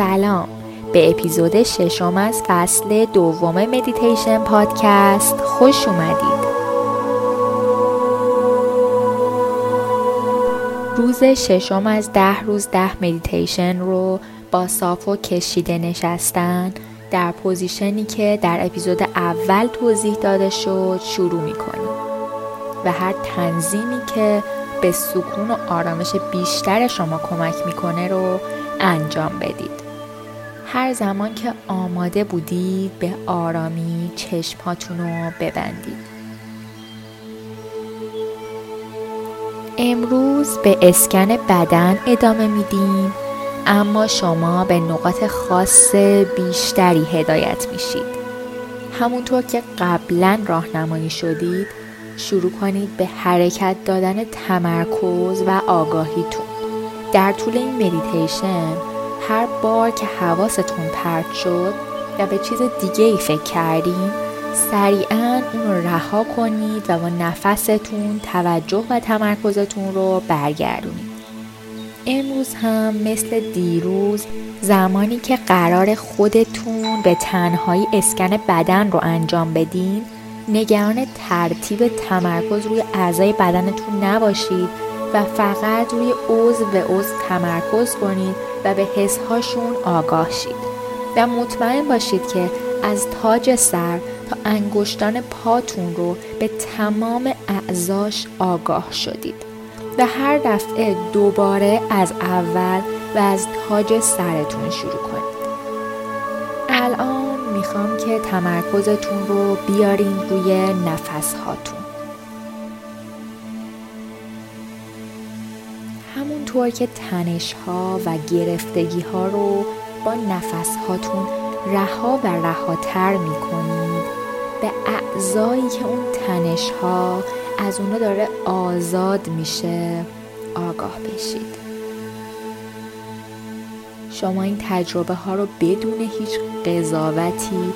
سلام. به اپیزود ششم از فصل دوم مدیتیشن پادکست خوش اومدید. روز ششم از ده روز ده مدیتیشن رو با صاف و کشیده نشستن در position ی که در اپیزود اول توضیح داده شد شروع می‌کنیم. و هر تنظیمی که به سکون و آرامش بیشتر شما کمک می‌کنه رو انجام بدید. هر زمان که آماده بودید به آرامی چشمهاتون رو ببندید. امروز به اسکن بدن ادامه میدیم اما شما به نقاط خاص بیشتری هدایت میشید. همونطور که قبلا راهنمایی شدید شروع کنید به حرکت دادن تمرکز و آگاهیتون. در طول این مدیتیشن هر بار که حواستون پرت شد و به چیز دیگه ای فکر کردین سریعا اون رو رها کنید و با نفستون توجه و تمرکزتون رو برگردونید. امروز هم مثل دیروز زمانی که قرار خودتون به تنهایی اسکن بدن رو انجام بدین نگران ترتیب تمرکز روی اعضای بدنتون نباشید و فقط روی عضو به عضو تمرکز کنید و به حسهاشون آگاه شید. و مطمئن باشید که از تاج سر تا انگشتان پاتون رو به تمام اعضاش آگاه شدید. و هر دفعه دوباره از اول و از تاج سرتون شروع کنید. الان می‌خوام که تمرکزتون رو بیارین روی نفس هاتون همونطور که تنش ها و گرفتگی ها رو با نفس هاتون رها و رهاتر می‌کنید به اعضایی که اون تنش ها از اونا داره آزاد میشه آگاه بشید. شما این تجربه ها رو بدون هیچ قضاوتی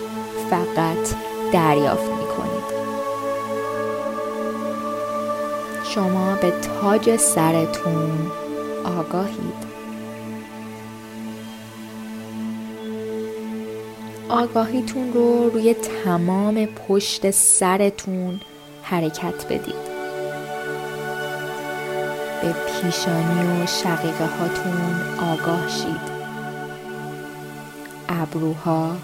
فقط دریافت می کنید شما به تاج سرتون آگاهید. آگاهیتون رو روی تمام پشت سرتون حرکت بدید. به پیشانی و شقیقه هاتون آگاه شید. ابروها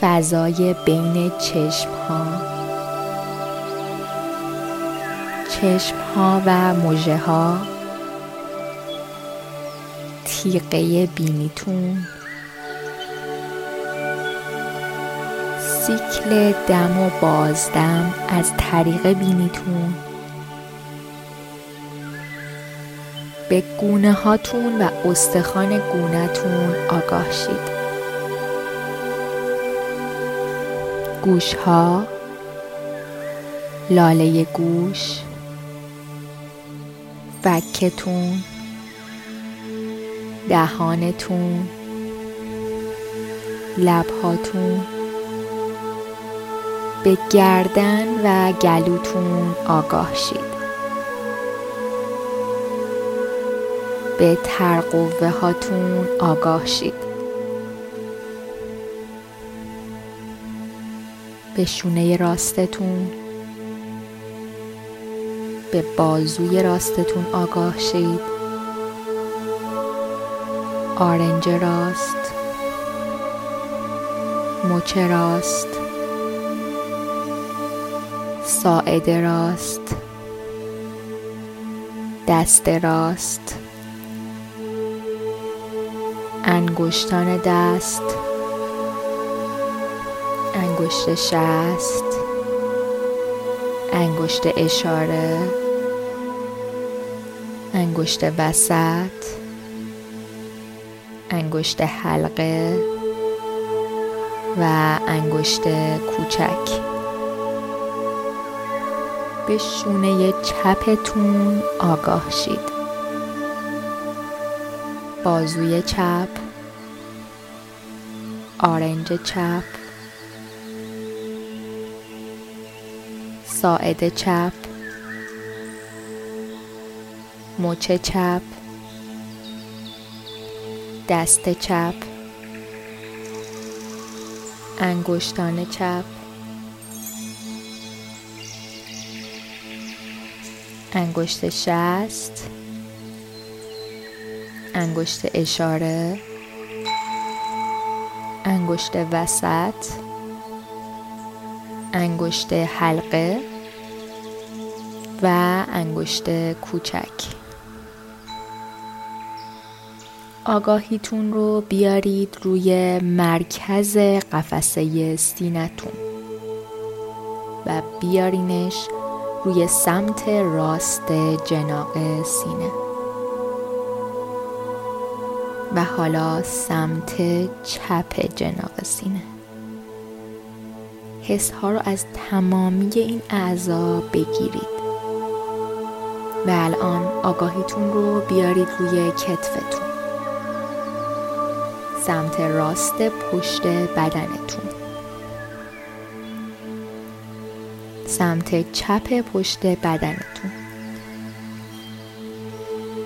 فضای بین چشم ها چشم ها و مژه ها تیقه بینیتون. سیکل دم و بازدم از طریق بینیتون. به گونه هاتون و استخوان گونهتون آگاه شید. گوش ها لاله گوش فکتون دهانتون لبهاتون به گردن و گلوتون آگاه شید. به ترقوه هاتون آگاه شید. به شونه راستتون به بازوی راستتون آگاه شید. آرنج راست مچ راست ساعد راست دست راست انگشتان دست انگشت شست انگشت اشاره انگشت وسط. انگشت حلقه و انگشت کوچک. به شونه چپتون آگاه شید. بازوی چپ آرنج چپ ساعد چپ مچ چپ. دست چپ. انگشتان چپ. انگشت شست. انگشت اشاره. انگشت وسط. انگشت حلقه. و انگشت کوچک. آگاهیتون رو بیارید روی مرکز قفسه سینتون و بیارینش روی سمت راست جناق سینه. و حالا سمت چپ جناق سینه. حس ها رو از تمامی این اعضا بگیرید. و الان آگاهیتون رو بیارید روی کتفتون. سمت راست پشت بدنتون. سمت چپ پشت بدنتون.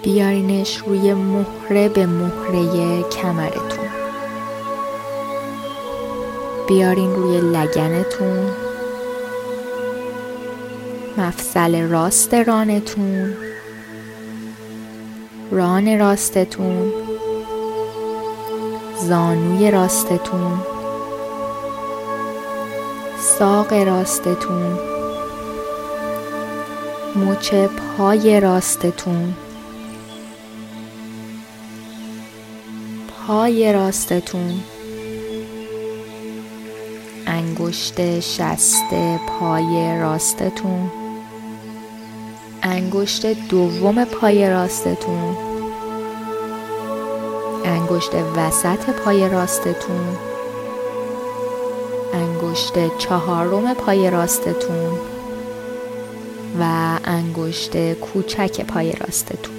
بیارینش روی مهره به مهره کمرتون. بیارین روی لگنتون. مفصل راست رانتون. ران راستتون. زانوی راستتون. ساق راستتون. مچ پای راستتون. پای راستتون. انگشت شست پای راستتون. انگشت دوم پای راستتون. انگشت وسط پای راستتون. انگشت چهارم پای راستتون. و انگشت کوچک پای راستتون.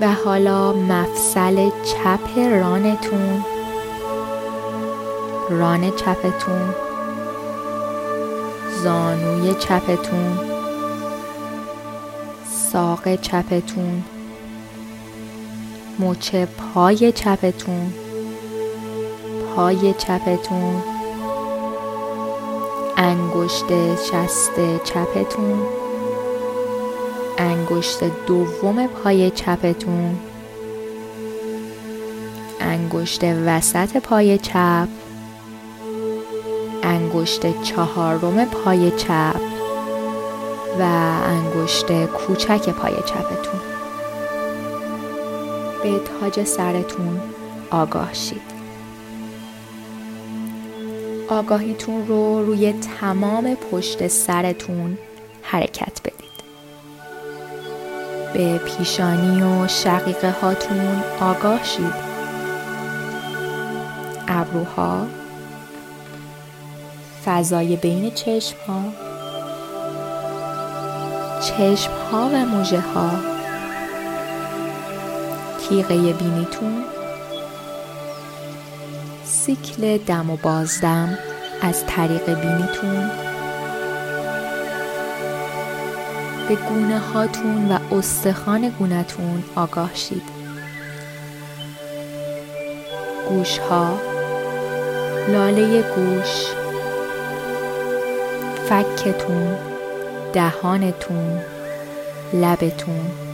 و حالا مفصل چپ رانتون. ران چپتون. زانوی چپتون. ساق چپتون. مچ پای چپتون. پای چپتون. انگشت شست چپتون. انگشت دوم پای چپتون. انگشت وسط پای چپ. انگشت چهارم پای چپ. و انگشت کوچک پای چپتون. به تاج سرتون آگاه شید آگاهیتون رو روی تمام پشت سرتون حرکت بدید. به پیشانی و شقیقه هاتون آگاه شید. ابروها فضای بین چشم ها چشم ها و موجه ها تیغه بینیتون. سیکل دم و بازدم از طریق بینیتون. به گونه هاتون و استخوان گونتون آگاه شید. گوش ها لاله گوش فکتون دهانتون لبتون.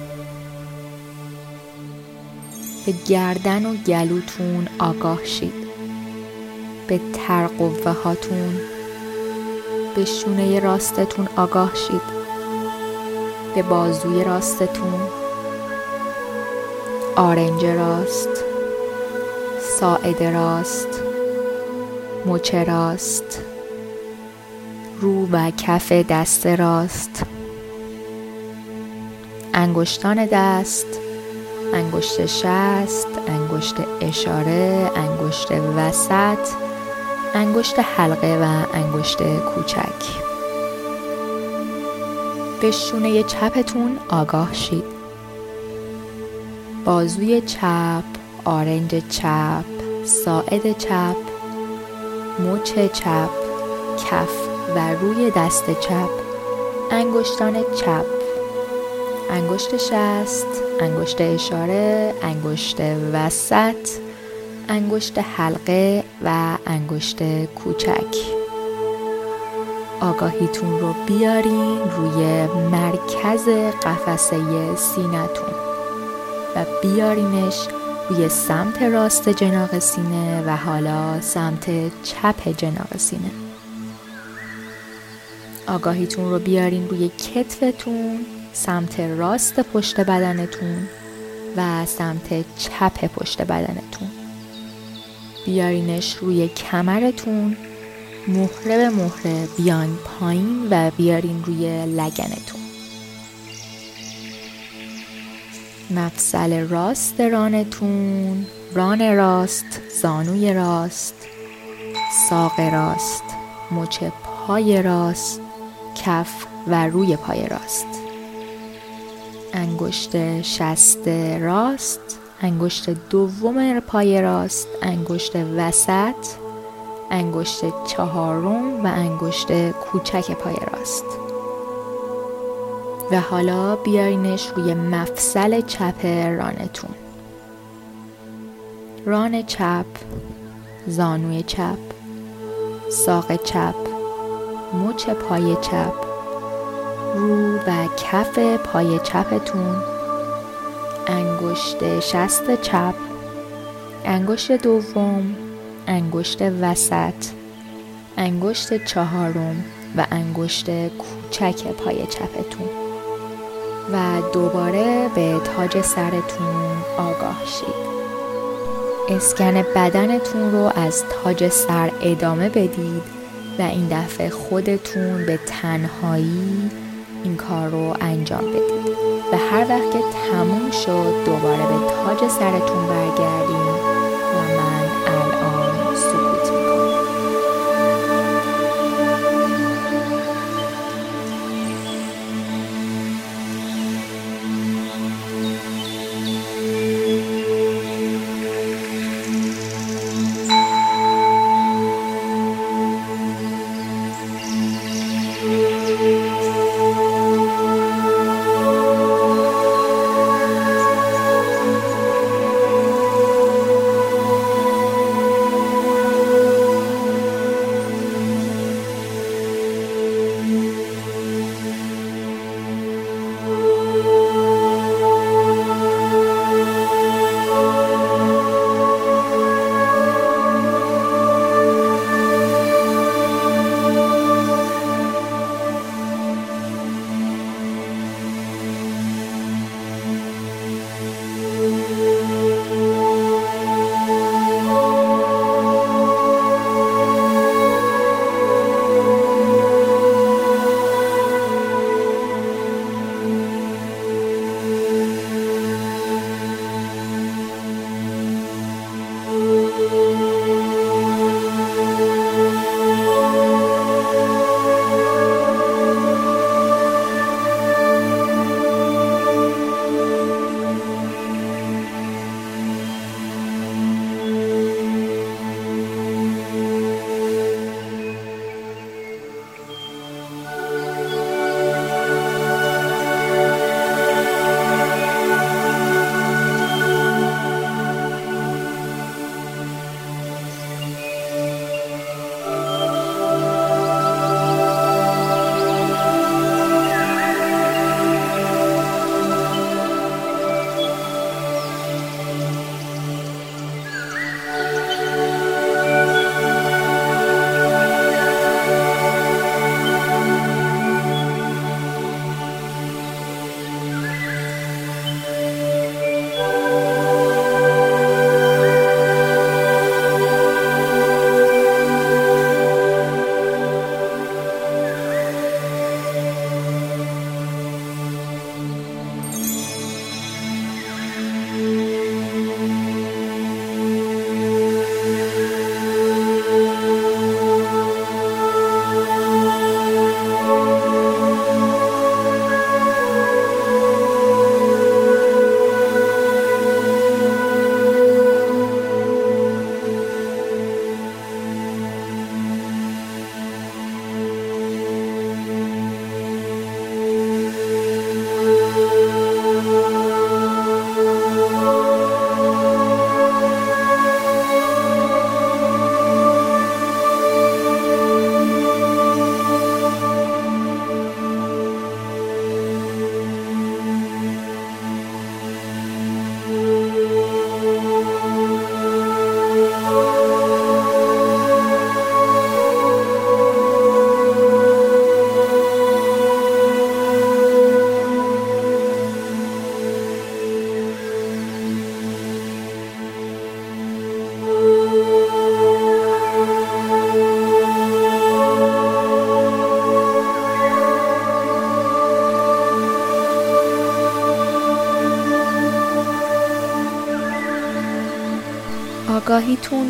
به گردن و گلوتون آگاه شید. به ترقوه هاتون به شونه راستتون آگاه شید. به بازوی راستتون آرنج راست ساعد راست مچ راست رو و کف دست راست. انگشتان دست. انگشت شست انگشت اشاره انگشت وسط انگشت حلقه و انگشت کوچک. به شونه چپتون آگاه شید. بازوی چپ آرنج چپ ساعد چپ مچ چپ کف و روی دست چپ انگشتان چپ. انگشت شست انگشت اشاره انگشت وسط انگشت حلقه و انگشت کوچک. آگاهیتون رو بیارین روی مرکز قفسه سینتون و بیارینش روی سمت راست جناق سینه و حالا سمت چپ جناق سینه. آگاهیتون رو بیارین روی کتفتون. سمت راست پشت بدنتون و سمت چپ پشت بدنتون. بیارینش روی کمرتون. مهره به مهره بیان پایین و بیارین روی لگنتون. مفصل راست رانتون. ران راست زانوی راست. ساق راست مچ پای راست کف و روی پای راست. انگشت شست راست انگشت دوم پای راست انگشت وسط انگشت چهارم و انگشت کوچک پای راست. و حالا بیارینش روی مفصل چپ رانتون. ران چپ زانوی چپ ساق چپ مچ پای چپ. رو و کف پای چپتون. انگشت شست چپ. انگشت دوم انگشت وسط. انگشت چهارم و انگشت کوچک پای چپتون. و دوباره به تاج سرتون آگاه شید. اسکن بدنتون رو از تاج سر ادامه بدید و این دفعه خودتون به تنهایی این کار رو انجام بدید و هر وقت که تموم شد دوباره به تاج سرتون برگردید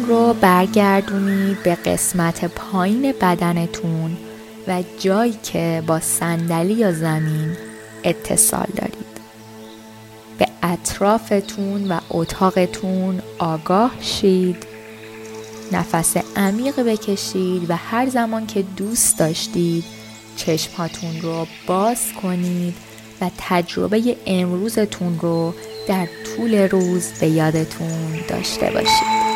رو برگردونید به قسمت پایین بدنتون و جایی که با صندلی یا زمین اتصال دارید. به اطرافتون و اتاقتون آگاه شید نفس عمیق بکشید و هر زمان که دوست داشتید چشمهاتون رو باز کنید و تجربه امروزتون رو در طول روز به یادتون داشته باشید.